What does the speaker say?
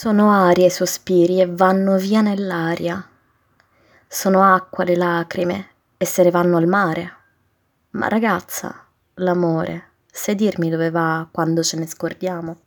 Sono aria i sospiri e vanno via nell'aria. Sono acqua le lacrime e se ne vanno al mare. Ma ragazza, l'amore, sai dirmi dove va quando ce ne scordiamo?